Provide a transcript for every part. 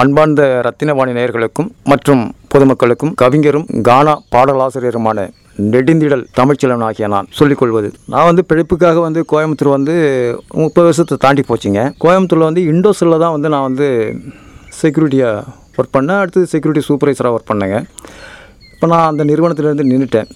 அன்பார்ந்த ரத்தினவாணி நேயர்களுக்கும் மற்றும் பொதுமக்களுக்கும் கவிஞரும் கானா பாடலாசிரியருமான நெடுந்திடல் தமிழ்ச்செல்வன் ஆகிய நான் சொல்லிக்கொள்வது நான் வந்து பிழைப்புக்காக வந்து கோயம்புத்தூர் வந்து முப்பது வருஷத்தை தாண்டி போச்சுங்க. கோயம்புத்தூரில் வந்து இண்டோஸில் தான் வந்து நான் வந்து செக்யூரிட்டியாக ஒர்க் பண்ணேன். அடுத்து செக்யூரிட்டி சூப்பர்வைசராக ஒர்க் பண்ணேங்க. இப்போ நான் அந்த நிறுவனத்திலேருந்து நின்றுட்டேன்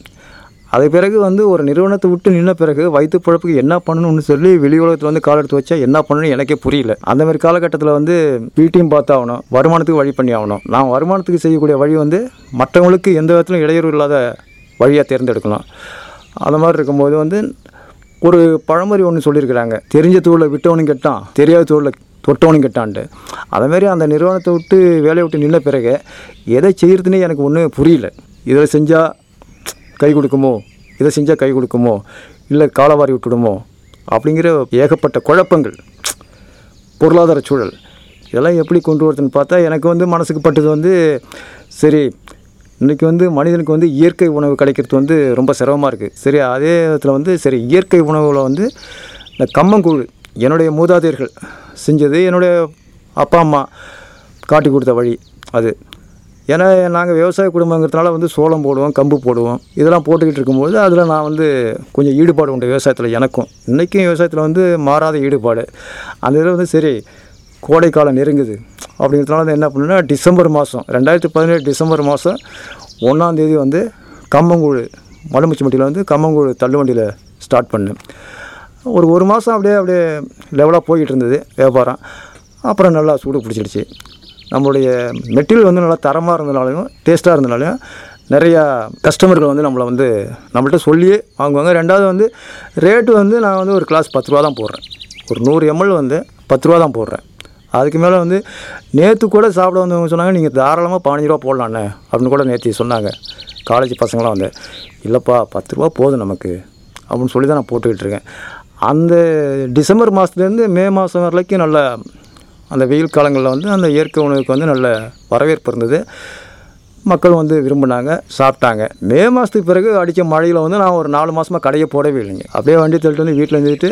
அது பிறகு வந்து ஒரு நிறுவனத்தை விட்டு நின்ன பிறகு வயிற்று பிழப்புக்கு என்ன பண்ணணும்னு சொல்லி வெளி உலகத்தில் வந்து கால் எடுத்து வச்சா என்ன பண்ணணும்னு எனக்கே புரியல. அந்த மாதிரி காலகட்டத்தில் வந்து வீட்டையும் பார்த்தாகணும் வருமானத்துக்கு வழி பண்ணி ஆகணும். நான் வருமானத்துக்கு செய்யக்கூடிய வழி வந்து மற்றவங்களுக்கு எந்த விதத்திலும் இடையூறு இல்லாத வழியாக தேர்ந்தெடுக்கணும் அந்த மாதிரி இருக்கும்போது வந்து ஒரு பழமொழி ஒன்று சொல்லியிருக்கிறாங்க. தெரிஞ்ச தொழிலை விட்டவனும் கெட்டான் தெரியாத தூளில் தொட்டவனும் கெட்டான்ட்டு. அதேமாரி அந்த நிறுவனத்தை விட்டு வேலையை விட்டு நின்ன பிறகு எதை செய்கிறதுனே எனக்கு ஒன்றும் புரியல. இதில் செஞ்சால் கை கொடுக்குமோ? இதை செஞ்சால் கை கொடுக்குமோ? இல்லை காலவாரி விட்டுடுமோ? அப்படிங்கிற ஏகப்பட்ட குழப்பங்கள். பொருளாதார சூழல். இதெல்லாம் எப்படி கொண்டு வரதுன்னு பார்த்தா எனக்கு வந்து மனசுக்கு பட்டது வந்து சரி இன்றைக்கி வந்து மனிதனுக்கு வந்து இயற்கை உணவு கிடைக்கிறது வந்து ரொம்ப சிரமமாக இருக்குது சரி அதே விதத்தில் வந்து சரி இயற்கை உணவில் வந்து இந்த கம்மங்கூழ் என்னுடைய மூதாதையர்கள் செஞ்சது என்னுடைய அப்பா அம்மா காட்டி கொடுத்த வழி அது. ஏன்னா நாங்கள் விவசாய குடும்பங்கிறதுனால வந்து சோளம் போடுவோம் கம்பு போடுவோம். இதெல்லாம் போட்டுக்கிட்டு இருக்கும்போது அதில் நான் வந்து கொஞ்சம் ஈடுபாடு உண்டு விவசாயத்தில் எனக்கும். இன்றைக்கும் விவசாயத்தில் வந்து மாறாத ஈடுபாடு. அந்த இதில் வந்து சரி கோடைக்காலம் நெருங்குது. அப்படிங்கிறதுனால வந்து என்ன பண்ணுன்னா டிசம்பர் மாதம் ரெண்டாயிரத்தி பதினேழு டிசம்பர் மாதம் ஒன்றாந்தேதி வந்து கம்மங்கூழ் மலுமிச்சம்பட்டியில் வந்து கம்மங்கூழ் தள்ளுவண்டியில் ஸ்டார்ட் பண்ணேன் ஒரு ஒரு மாதம் அப்படியே அப்படியே லெவலாக போய்கிட்டு இருந்தது வியாபாரம். அப்புறம் நல்லா சூடு பிடிச்சிடுச்சு. நம்மளுடைய மெட்டீரியல் வந்து நல்லா தரமாக இருந்தனாலையும் டேஸ்ட்டாக இருந்தனாலையும் நிறையா கஸ்டமர்கள் வந்து நம்மளை வந்து நம்மள்கிட்ட சொல்லியே வாங்குவாங்க. ரெண்டாவது வந்து ரேட்டு வந்து நான் வந்து ஒரு கிளாஸ் பத்து ரூபா தான் போடுறேன். ஒரு நூறு எம்எல் வந்து பத்து ரூபா தான் போடுறேன். அதுக்கு மேலே வந்து நேற்று கூட சாப்பிட வந்தவங்க சொன்னாங்க நீங்கள் தாராளமாக பதினஞ்சு ரூபா போடலாண்ணே அப்படின்னு கூட நேற்று சொன்னாங்க. காலேஜ் பசங்களாம் வந்து இல்லைப்பா பத்து ரூபா போதும் நமக்கு அப்படின்னு சொல்லி தான் நான் போட்டுக்கிட்டு இருக்கேன். அந்த டிசம்பர் மாதத்துலேருந்து மே மாதம் வரைக்கும் நல்ல அந்த வெயில் காலங்களில் வந்து அந்த இயற்கை உணவுக்கு வந்து நல்ல வரவேற்பு இருந்தது. மக்கள் வந்து விரும்பினாங்க சாப்பிட்டாங்க. மே மாதத்துக்கு பிறகு அடித்த மழையில் வந்து நான் ஒரு நாலு மாதமாக கடையை போடவே இல்லைங்க. அப்படியே வண்டி தள்ளிட்டு வந்து வீட்டில் இருந்துட்டு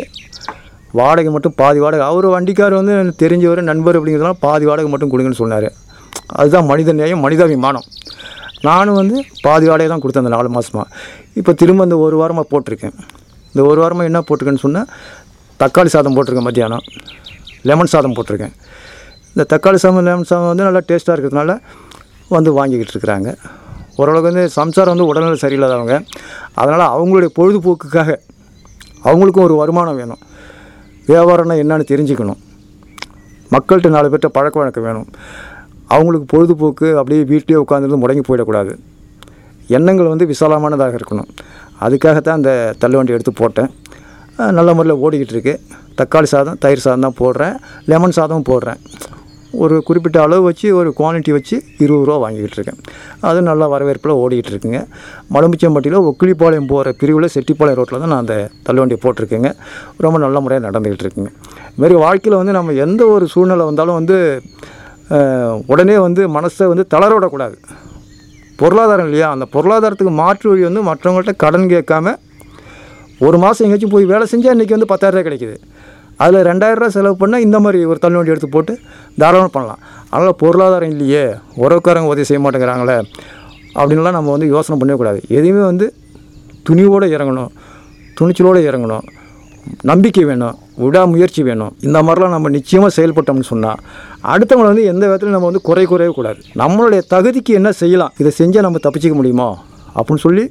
வாடகை மட்டும் பாதி வாடகை. அவர் வண்டிக்கார் வந்து தெரிஞ்சவர் நண்பர் அப்படிங்கிறதுனால பாதி வாடகை மட்டும் கொடுங்கன்னு சொன்னார். அதுதான் மனித நேயம் மனிதாபிமானம் நானும் வந்து பாதி வாடகை தான் கொடுத்தேன் அந்த நாலு மாதமாக இப்போ திரும்ப இந்த ஒரு வாரமாக போட்டிருக்கேன். இந்த ஒரு வாரமாக என்ன போட்டிருக்கேன்னு சொன்னால் தக்காளி சாதம் போட்டிருக்கேன் மத்தியானம். லெமன் சாதம் போட்டிருக்கேன். இந்த தக்காளி சாதம் லெமன் சாதம் வந்து நல்லா டேஸ்ட்டாக இருக்கிறதுனால வந்து வாங்கிக்கிட்டு இருக்கிறாங்க. ஓரளவுக்கு வந்து சம்சாரம் வந்து உடல்நிலை சரியில்லாதவங்க. அதனால் அவங்களுடைய பொழுதுபோக்குக்காக அவங்களுக்கும் ஒரு வருமானம் வேணும். வியாபாரம்னா என்னன்னு தெரிஞ்சுக்கணும். மக்கள்கிட்ட நாலு பேர்கிட்ட பழக்க வழக்கம் வேணும். அவங்களுக்கு பொழுதுபோக்கு அப்படியே வீட்டிலே உட்காந்துருந்து முடங்கி போயிடக்கூடாது. எண்ணங்கள் வந்து விசாலமானதாக இருக்கணும். அதுக்காகத்தான் அந்த தள்ளுவண்டி எடுத்து போட்டேன். நல்ல முறையில் ஓடிக்கிட்டு இருக்குது தக்காளி சாதம் தயிர் சாதம் தான் போடுறேன். லெமன் சாதமும் போடுறேன். ஒரு குறிப்பிட்ட அளவு வச்சு ஒரு குவான்டிட்டி வச்சு இருபது ரூபா வாங்கிக்கிட்டு இருக்கேன். அது நல்லா வரவேற்பில் ஓடிக்கிட்டு இருக்குங்க. மலம்புச்சம்பட்டியில் ஒக்கிலிப்பாளையம் போகிற பிரிவில் செட்டிப்பாளையம் ரோட்டில் தான் நான் அந்த தள்ளுவண்டியை போட்டிருக்கேங்க. ரொம்ப நல்ல முறையாக நடந்துக்கிட்டு இருக்குங்க. இதுமாரி வாழ்க்கையில் வந்து நம்ம எந்த ஒரு சூழ்நிலை வந்தாலும் வந்து உடனே வந்து மனசை வந்து தளர விடக்கூடாது பொருளாதாரம் இல்லையா? அந்த பொருளாதாரத்துக்கு மாற்று வழி வந்து மற்றவங்கள்ட்ட கடன் கேட்காம ஒரு மாதம் எங்கேயாச்சும் போய் வேலை செஞ்சால் இன்றைக்கி வந்து பத்தாயிரரூபா கிடைக்குது. அதில் ரெண்டாயிரரூவா செலவு பண்ணால் இந்த மாதிரி ஒரு தள்ளுவண்டி எடுத்து போட்டு தாராளமாக பண்ணலாம். அதனால் பொருளாதாரம் இல்லையே உறவுக்காரங்க உதவி செய்ய மாட்டேங்கிறாங்களே அப்படின்லாம் நம்ம வந்து யோசனை பண்ணக்கூடாது எதையுமே வந்து துணிவோடு இறங்கணும் துணிச்சலோடு இறங்கணும் நம்பிக்கை வேணும் விடாமுயற்சி வேணும். இந்த மாதிரிலாம் நம்ம நிச்சயமாக செயல்பட்டோம்னு சொன்னால் அடுத்தவங்களை வந்து எந்த விதத்துலையும் நம்ம வந்து குறை குறையவே கூடாது. நம்மளுடைய தகுதிக்கு என்ன செய்யலாம் இதை செஞ்சால் நம்ம தப்பிச்சிக்க முடியுமா அப்படின்னு சொல்லி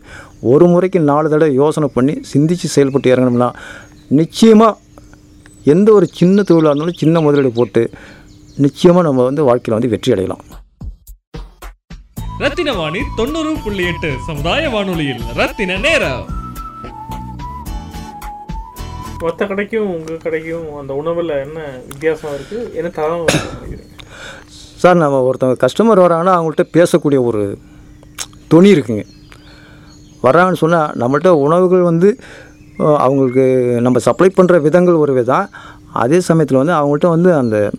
ஒரு முறைக்கு நாலு தடவை யோசனை பண்ணி சிந்தித்து செயல்பட்டு இறங்கணும்னா நிச்சயமாக எந்த ஒரு சின்ன தொழிலாக இருந்தாலும் சின்ன முதலீடு போட்டு நிச்சயமாக நம்ம வந்து வாழ்க்கையில் வந்து வெற்றி அடையலாம். ரத்தின வாணி தொண்ணூறு புள்ளி எட்டு சமுதாய வானொலியில் ரத்தின நேரம். மற்ற கடைக்கும் உங்கள் கடைக்கும் அந்த உணவில் என்ன வித்தியாசம் இருக்குது என்ன தரம் சார் நம்ம ஒருத்தவங்க கஸ்டமர் வராங்கன்னா அவங்கள்ட்ட பேசக்கூடிய ஒரு துணி இருக்குங்க. வர்றாங்கன்னு சொன்னால் நம்மள்ட்ட உணவுகள் வந்து அவங்களுக்கு நம்ம சப்ளை பண்ணுற விதங்கள் ஒரு விதம். அதே சமயத்தில் வந்து அவங்கள்ட்ட வந்து அந்த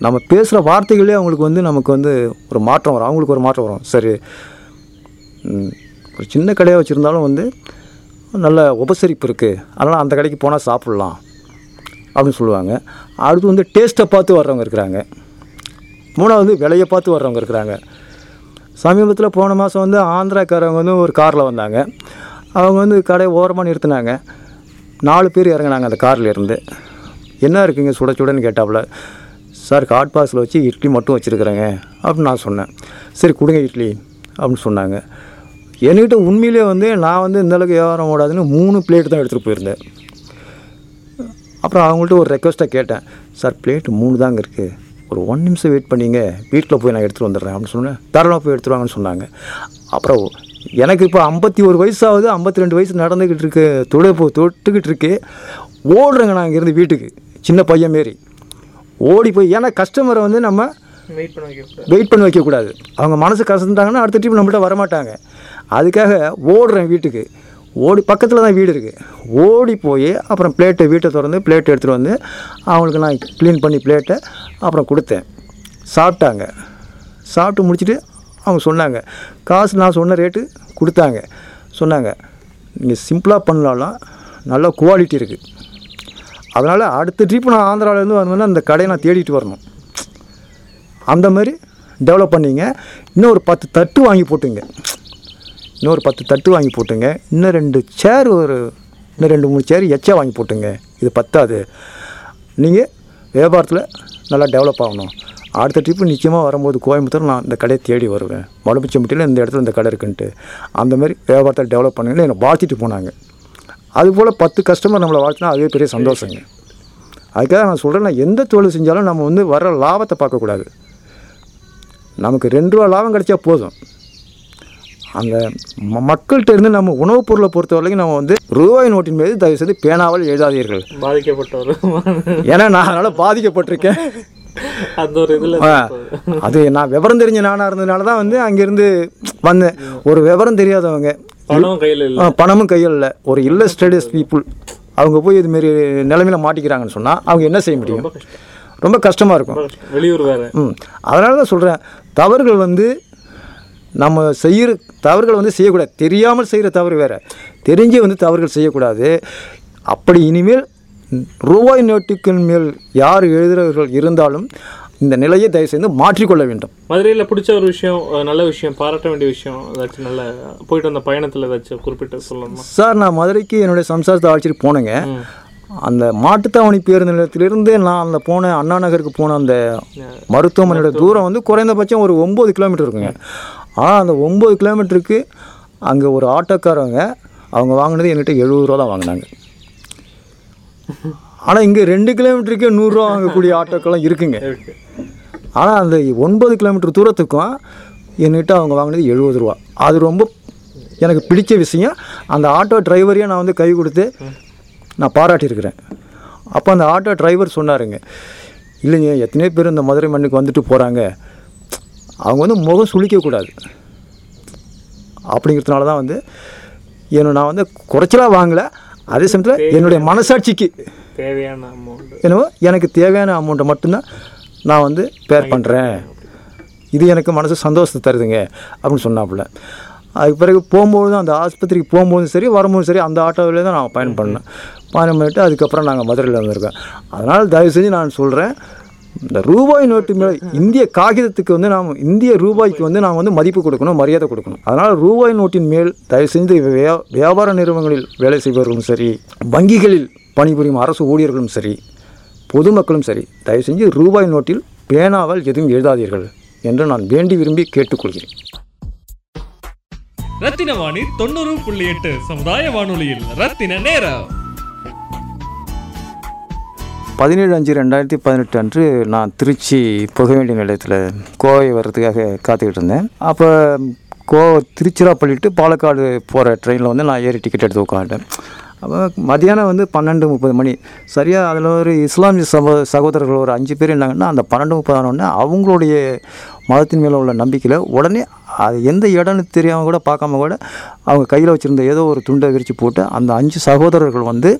நம்ம பேசுகிற வார்த்தைகளே அவங்களுக்கு வந்து நமக்கு வந்து ஒரு மாற்றம் வரும். அவங்களுக்கு ஒரு மாற்றம் வரும். சரி. ஒரு சின்ன கடையாக வச்சுருந்தாலும் வந்து நல்ல உபசரிப்பு இருக்குது அதனால் அந்த கடைக்கு போனால் சாப்பிட்லாம் அப்படின்னு சொல்லுவாங்க. அடுத்து வந்து டேஸ்ட்டை பார்த்து வர்றவங்க இருக்கிறாங்க. மூணாவது விலையை பார்த்து வர்றவங்க இருக்கிறாங்க. சமீபத்தில் போன மாதம் வந்து ஆந்திராக்காரவங்க வந்து ஒரு காரில் வந்தாங்க. அவங்க வந்து கடை ஓரமாக நிறுத்தினாங்க. நாலு பேர் இறங்குனாங்க அந்த காரில் இருந்து. என்ன இருக்குங்க? சுட சுடன்னு கேட்டாப்புல. சார் ஹாட் பாக்ஸில் வச்சு இட்லி மட்டும் வச்சுருக்குறேங்க. அப்படின்னு நான் சொன்னேன். சரி கொடுங்க இட்லி. அப்படின்னு சொன்னாங்க. என்கிட்ட உண்மையிலே வந்து நான் வந்து இந்தளவுக்கு வியாபாரம் ஓடாதுன்னு மூணு பிளேட் தான் எடுத்துகிட்டு போயிருந்தேன். அப்புறம் அவங்கள்ட்ட ஒரு ரெக்வஸ்ட்டாக கேட்டேன். சார் பிளேட்டு மூணு தாங்க இருக்குது ஒரு ஒன் நிமிஷம் வெயிட் பண்ணிங்க. வீட்டில் போய் நான் எடுத்துகிட்டு வந்துடுறேன். அப்படின்னு சொன்னேன். தரலாம் போய் எடுத்துருவாங்கன்னு சொன்னாங்க. அப்புறம் எனக்கு இப்போ ஐம்பத்தி ஒரு வயசாகுது ஐம்பத்தி ரெண்டு வயசு நடந்துக்கிட்டு இருக்கு தொட போ தொட்டுக்கிட்டு இருக்கு. ஓடுறேங்க நான் இங்கேருந்து வீட்டுக்கு சின்ன பையன் மாரி. ஓடி போய் ஏன்னா கஸ்டமரை வந்து நம்ம வெயிட் பண்ண வைக்க வெயிட் பண்ண வைக்கக்கூடாது அவங்க மனசு கசந்தாங்கன்னா அடுத்த ட்ரிப் நம்மள்ட்ட வரமாட்டாங்க. அதுக்காக ஓடுறேன் வீட்டுக்கு. ஓடி பக்கத்தில் தான் வீடு இருக்குது ஓடி போய் அப்புறம் பிளேட்டை வீட்டை திறந்து பிளேட் எடுத்துகிட்டு வந்து அவங்களுக்கு நான் க்ளீன் பண்ணி பிளேட்டை அப்புறம் கொடுத்தேன். சாப்பிட்டாங்க. சாப்பிட்டு முடிச்சுட்டு அவங்க சொன்னாங்க. காசு நான் சொன்ன ரேட்டு கொடுத்தாங்க. சொன்னாங்க. நீங்கள் சிம்பிளாக பண்ணலாம் நல்ல குவாலிட்டி இருக்குது அதனால் அடுத்த ட்ரிப் நான் ஆந்திராவிலேருந்து வந்தோன்னா அந்த கடையை நான் தேடிட்டு வரணும். அந்த மாதிரி டெவலப் பண்ணிங்க. இன்னும் ஒரு பத்து தட்டு வாங்கி போட்டுங்க. இன்னும் ஒரு பத்து தட்டு வாங்கி போட்டுங்க. இன்னும் ரெண்டு சேர் ஒரு இன்னும் ரெண்டு மூணு சேர் எச்சா வாங்கி போட்டுங்க. இது பத்தாது. நீங்கள் வியாபாரத்தில் நல்லா டெவலப் ஆகணும். அடுத்த ட்ரிப்பு நிச்சயமாக வரும்போது கோயம்புத்தூர் நான் இந்த கடையை தேடி வருவேன். மடுப்புச்சம்பட்டியில் இந்த இடத்துல இந்த கடை இருக்குன்ட்டு. அந்த மாதிரி வியாபாரத்தை டெவலப் பண்ணுங்கன்னு என்னை வாழ்த்திட்டு போனாங்க. அதுபோல் பத்து கஸ்டமர் நம்மளை வாழ்த்தினா அதுவே பெரிய சந்தோஷங்க. அதுக்காக நான் சொல்கிறேன் நான் எந்த தொழில் செஞ்சாலும் நம்ம வந்து வர லாபத்தை பார்க்கக்கூடாது. நமக்கு ரெண்டு ரூபா லாபம் கிடைச்சா போதும். அந்த மக்கள்கிட்ட இருந்து நம்ம உணவுப் பொருளை பொறுத்த வரைக்கும் நம்ம வந்து ரூபாய் நோட்டின் மீது தயவு செய்து பேனாமல் எழுதாதீர்கள். பாதிக்கப்பட்டவர். ஏன்னா நான் அதனால் பாதிக்கப்பட்டிருக்கேன். அந்த ஒரு இதுல அது நான் விவரம் தெரிஞ்ச நானாக இருந்ததுனால தான் வந்து அங்கேருந்து வந்தேன். ஒரு விவரம் தெரியாதவங்க. பணம் கையில இல்ல. பணமும் கையில் இல்லை. ஒரு இல்லஸ்டடியஸ் பீப்புள் அவங்க போய் இதுமாரி நிலைமையில் மாட்டிக்கிறாங்கன்னு சொன்னால் அவங்க என்ன செய்ய முடியும்? ரொம்ப கஷ்டம். ரொம்ப கஷ்டமாக இருக்கும். வெளியூர் வேற. ம். அதனால தான் சொல்கிறேன் தவறுகள் வந்து நம்ம செய்கிற தவறுகள் வந்து செய்யக்கூடாது. தெரியாமல் செய்கிற தவறு வேறு. தெரிஞ்சு வந்து தவறுகள் செய்யக்கூடாது. அப்படி இனிமேல் ரூபாய் நோட்டுக்கள் மேல் யார் எழுதுகிறவர்கள் இருந்தாலும் இந்த நிலையை தயவு செய்து மாற்றிக்கொள்ள வேண்டும். மதுரையில பிடிச்ச ஒரு விஷயம் நல்ல விஷயம் பாராட்ட வேண்டிய விஷயம் ஏதாச்சும் நல்ல போயிட்டு வந்த பயணத்துல ஏதாச்சும் குறிப்பிட்டு சொல்லணுமா? சார் நான் மதுரைக்கு என்னுடைய சம்சாரத்தை அழைச்சிட்டு போனேங்க. அந்த மாட்டுத்தாவணி பேருந்து நிலையத்திலிருந்து நான் அந்த போன அண்ணா நகருக்கு போன அந்த மருத்துவமனையோட தூரம் வந்து குறைந்தபட்சம் ஒரு ஒம்பது கிலோமீட்டர் இருக்குங்க. ஆனால் அந்த ஒம்பது கிலோமீட்டருக்கு அங்கே ஒரு ஆட்டோக்காரவங்க அவங்க வாங்கினது என்கிட்ட எழுபது ரூபா தான் வாங்கினாங்க. ஆனால் இங்கே ரெண்டு கிலோமீட்டருக்கே நூறுரூவா வாங்கக்கூடிய ஆட்டோக்கெல்லாம் இருக்குங்க. இருக்கு. ஆனால் அந்த ஒன்பது கிலோமீட்டர் தூரத்துக்கும் என்கிட்ட அவங்க வாங்கினது எழுபது ரூபா. அது ரொம்ப எனக்கு பிடிச்ச விஷயம். அந்த ஆட்டோ டிரைவரையும் நான் வந்து கை கொடுத்து நான் பாராட்டியிருக்கிறேன். அப்போ அந்த ஆட்டோ டிரைவர் சொன்னாருங்க இல்லைங்க எத்தனையோ பேர் இந்த மதுரை மண்ணுக்கு வந்துட்டு போகிறாங்க அவங்க வந்து முகம் சுளிக்கக்கூடாது அப்படிங்கிறதுனால தான் வந்து என்ன நான் வந்து குறைச்சலாக வாங்கலை. அதே சமயத்தில் என்னுடைய மனசாட்சிக்கு தேவையான அமௌண்ட் என்னவோ எனக்கு தேவையான அமௌண்ட்டை மட்டும்தான் நான் வந்து பேர் பண்ணுறேன் இது எனக்கு மனசு சந்தோஷத்தை தருதுங்க அப்படின்னு சொன்னாப்புல. அதுக்கு பிறகு போகும்போது அந்த ஆஸ்பத்திரிக்கு போகும்போதும் சரி வரும்போதும் சரி அந்த ஆட்டோவிலே தான் நான் பயணம் பண்ணேன். பயணம் பண்ணிட்டு அதுக்கப்புறம் நாங்கள் மதுரையில் வந்திருக்கோம். அதனால் தயவு செஞ்சு நான் சொல்கிறேன் இந்த ரூபாய் நோட்டு மேலே இந்திய காகிதத்துக்கு வந்து நாம் இந்திய ரூபாய்க்கு வந்து நாம் வந்து மதிப்பு கொடுக்கணும் மரியாதை கொடுக்கணும். அதனால் ரூபாய் நோட்டின் மேல் தயவு செஞ்சு வியா- வியாபார நிறுவனங்களில் வேலை செய்பவர்களும் சரி வங்கிகளில் பணிபுரியும் அரசு ஊழியர்களும் சரி பொதுமக்களும் சரி தயவு செஞ்சு ரூபாய் நோட்டில் பேனாவால் எதுவும் எழுதாதீர்கள் என்று நான் வேண்டி விரும்பி கேட்டுக்கொள்கிறேன். ரத்தின வாணி தொண்ணூறு புள்ளி எட்டு சமுதாய வானொலியில் ரத்தின நேரம். பதினேழு அஞ்சு ரெண்டாயிரத்தி பதினெட்டு அன்று நான் திருச்சி புக வேண்டிய நிலையத்தில் கோவை வர்றதுக்காக காத்துக்கிட்டு இருந்தேன் அப்போ கோ திருச்சிராப்பள்ளிட்டு பாலக்காடு போகிற ட்ரெயினில் வந்து நான் ஏறி டிக்கெட் எடுத்து உட்காந்துட்டேன் அப்போ மதியானம் வந்து பன்னெண்டு முப்பது மணி. சரியாக அதில் ஒரு இஸ்லாமிய சகோ சகோதரர்கள் ஒரு அஞ்சு பேர் இருந்தாங்கன்னா அந்த பன்னெண்டு முப்பது ஆனோடனே அவங்களுடைய மதத்தின் மேலே உள்ள நம்பிக்கையில் உடனே அது எந்த இடம்னு தெரியாமல் கூட பார்க்காம கூட அவங்க கையில் வச்சுருந்த ஏதோ ஒரு துண்டை விரித்து போட்டு அந்த அஞ்சு சகோதரர்கள் வந்து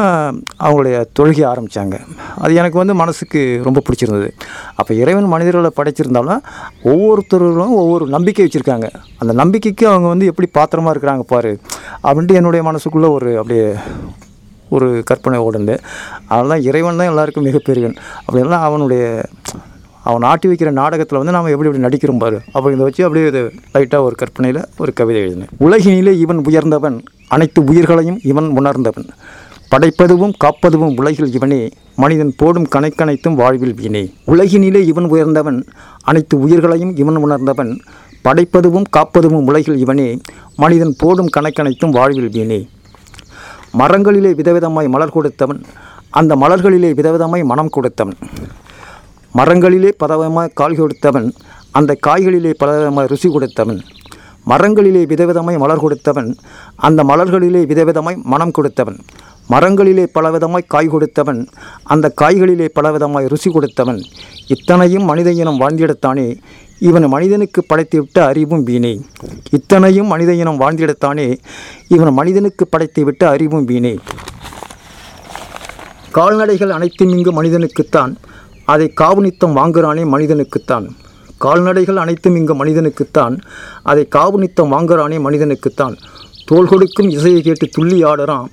அவங்களுடைய தொழுகை ஆரம்பித்தாங்க அது எனக்கு வந்து மனசுக்கு ரொம்ப பிடிச்சிருந்தது. அப்போ இறைவன் மனிதர்களை படைச்சிருந்தாலும் ஒவ்வொருத்தரும் ஒவ்வொரு நம்பிக்கை வச்சுருக்காங்க. அந்த நம்பிக்கைக்கு அவங்க வந்து எப்படி பாத்திரமாக இருக்கிறாங்க பாரு அப்படின்ட்டு என்னுடைய மனசுக்குள்ளே ஒரு அப்படியே ஒரு கற்பனை ஓடுந்து அதெல்லாம் இறைவன் தான் எல்லாருக்கும் மிகப்பெரியவன் அப்படின்லாம் அவனுடைய அவன் ஆட்டி வைக்கிற நாடகத்தில் வந்து நாம் எப்படி எப்படி நடிக்கிறோம் பாரு அப்படிங்கிறத வச்சு அப்படியே இது லைட்டாக ஒரு கற்பனையில் ஒரு கவிதை எழுதினேன். உலகினிலே இவன் உயர்ந்தவன் அனைத்து உயிர்களையும் இவன் உணர்ந்தவன். படைப்பதுவும் காப்பதுவும் உலகில் இவனே. மனிதன் போடும் கணக்கனைத்தும் வாழ்வில் வீணே. உலகினிலே இவன் உயர்ந்தவன் அனைத்து உயிர்களையும் இவன் உணர்ந்தவன். படைப்பதுவும் காப்பதுவும் உலகில் இவனே. மனிதன் போடும் கணக்கனைத்தும் வாழ்வில் வீணே. மரங்களிலே விதவிதமாய் மலர் கொடுத்தவன் அந்த மலர்களிலே விதவிதமாய் மனம் கொடுத்தவன். மரங்களிலே பதவிதமாய் கால் கொடுத்தவன் அந்த காய்களிலே பலவிதமாய் ருசி கொடுத்தவன். மரங்களிலே விதவிதமாய் மலர் கொடுத்தவன் அந்த மலர்களிலே விதவிதமாய் மனம் கொடுத்தவன். மரங்களிலே பலவிதமாய் காய் கொடுத்தவன் அந்த காய்களிலே பலவிதமாய் ருசி கொடுத்தவன் இத்தனையும் மனித இனம் வாழ்ந்திடத்தானே இவன் மனிதனுக்கு படைத்துவிட்ட அறிவும் வீணே. இத்தனையும் மனித இனம் வாழ்ந்திடத்தானே இவன் மனிதனுக்கு படைத்துவிட்ட அறிவும் வீணே. கால்நடைகள் அனைத்தும் இங்கு மனிதனுக்குத்தான் அதை காவுனித்தம் வாங்குறானே மனிதனுக்குத்தான். கால்நடைகள் அனைத்தும் இங்கு மனிதனுக்குத்தான் அதை காவுனித்தம் வாங்குறானே மனிதனுக்குத்தான். தோள் கொடுக்கும் இசையை கேட்டு துள்ளி ஆடுறான்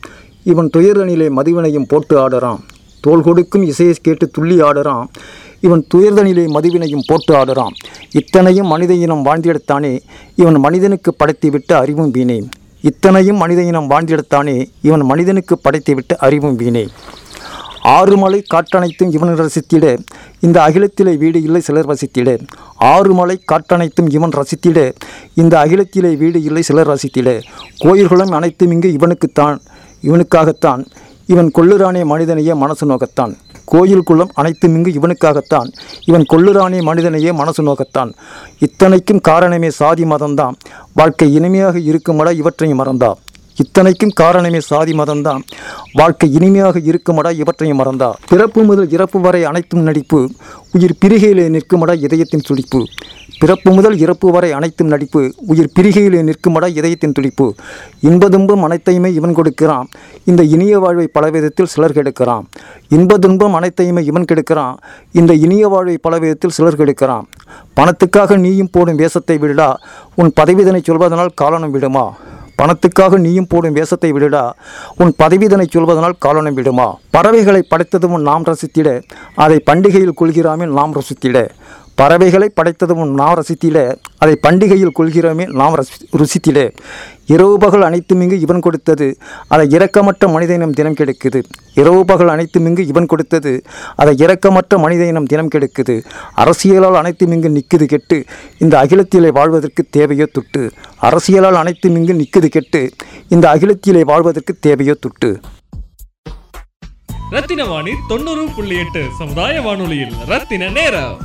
இவன் துயர்தனிலே மதிவினையும் போட்டு ஆடுறான். தோல் கொடுக்கும் இசையை கேட்டு துள்ளி ஆடுறான். இவன் துயர்தனிலே மதிவினையும் போட்டு ஆடுறான். இத்தனையும் மனித இனம் வாழ்ந்திடத்தானே இவன் மனிதனுக்கு படைத்துவிட்ட அறிவும் வீணே இத்தனையும் மனித இனம் வாழ்ந்திடத்தானே இவன் மனிதனுக்கு படைத்துவிட்ட அறிவும் வீணே ஆறு மலை காற்றனைத்தும் இவன் ரசித்திட இந்த அகிலத்திலே வீடு இல்லை சிலர் வசித்திட. ஆறு மலை காற்றனைத்தும் இவன் ரசித்திட இந்த அகிலத்திலே வீடு இல்லை சிலர் ரசித்திட. கோயில்களும் அனைத்தும் இங்கு இவனுக்குத்தான். இவனுக்காகத்தான். இவன் கொள்ளுரானே மனிதனையே மனசு நோக்கத்தான். கோயில் குளம் அனைத்தும் இவனுக்காகத்தான். இவன் கொள்ளுரானே மனிதனையே மனசு நோக்கத்தான். இத்தனைக்கும் காரணமே சாதி மதம்தான். வாழ்க்கை இனிமையாக இருக்குமட இவற்றையும் மறந்தா. இத்தனைக்கும் காரணமே சாதி மதம்தான். வாழ்க்கை இனிமையாக இருக்குமடா இவற்றையும் மறந்தா. பிறப்பு முதல் இறப்பு வரை அனைத்தும் நடிப்பு. உயிர் பிரிகையிலே நிற்குமடா இதயத்தின் துடிப்பு. பிறப்பு முதல் இறப்பு வரை அனைத்தும் நடிப்பு. உயிர் பிரிகையிலே நிற்குமட இதயத்தின் துடிப்பு. இன்பதுன்பம் அனைத்தையுமே இவன் கொடுக்கிறான். இந்த இனிய வாழ்வை பல விதத்தில் சிலர் கெடுக்கிறான். இன்பதுன்பம் அனைத்தையுமே இவன் கெடுக்கிறான். இந்த இனிய வாழ்வை பல விதத்தில் சிலர் கெடுக்கிறான். பணத்துக்காக நீயும் போடும் வேஷத்தை விடடா. உன் பதவிதனை சொல்வதனால் காலனம் விடுமா? பணத்துக்காக நீயும் போடும் வேஷத்தை விடுடா. உன் பதவிதனை சொல்வதனால் காலனம் விடுமா? பறவைகளை படைத்ததும் நாம் ரசித்திட. அதை பண்டிகையில் கொள்கிறாமே நாம் ரசித்திட. பறவைகளை படைத்ததும் நாம் ரசித்திலே அதை பண்டிகையில் கொள்கிறோமே நாம் ரசி இரவு பகல் அனைத்தும் இங்கு இவன் கொடுத்தது அதை இரக்கமற்ற மனித இனம் தினம் கெடுக்குது. இரவு பகல் அனைத்தும் இங்கு இவன் கொடுத்தது அதை இரக்கமற்ற மனித இனம் தினம் கெடுக்குது. அரசியலால் அனைத்தும் இங்கு நிற்குது கெட்டு இந்த அகிலத்திலே வாழ்வதற்கு தேவையோ துட்டு. அரசியலால் அனைத்தும் இங்கு நிற்குது கெட்டு இந்த அகிலத்திலே வாழ்வதற்கு தேவையோ துட்டு. ரத்தின வாணி தொண்ணூறு புள்ளி எட்டு சமுதாய வானொலியில் ரத்தின நேரம்.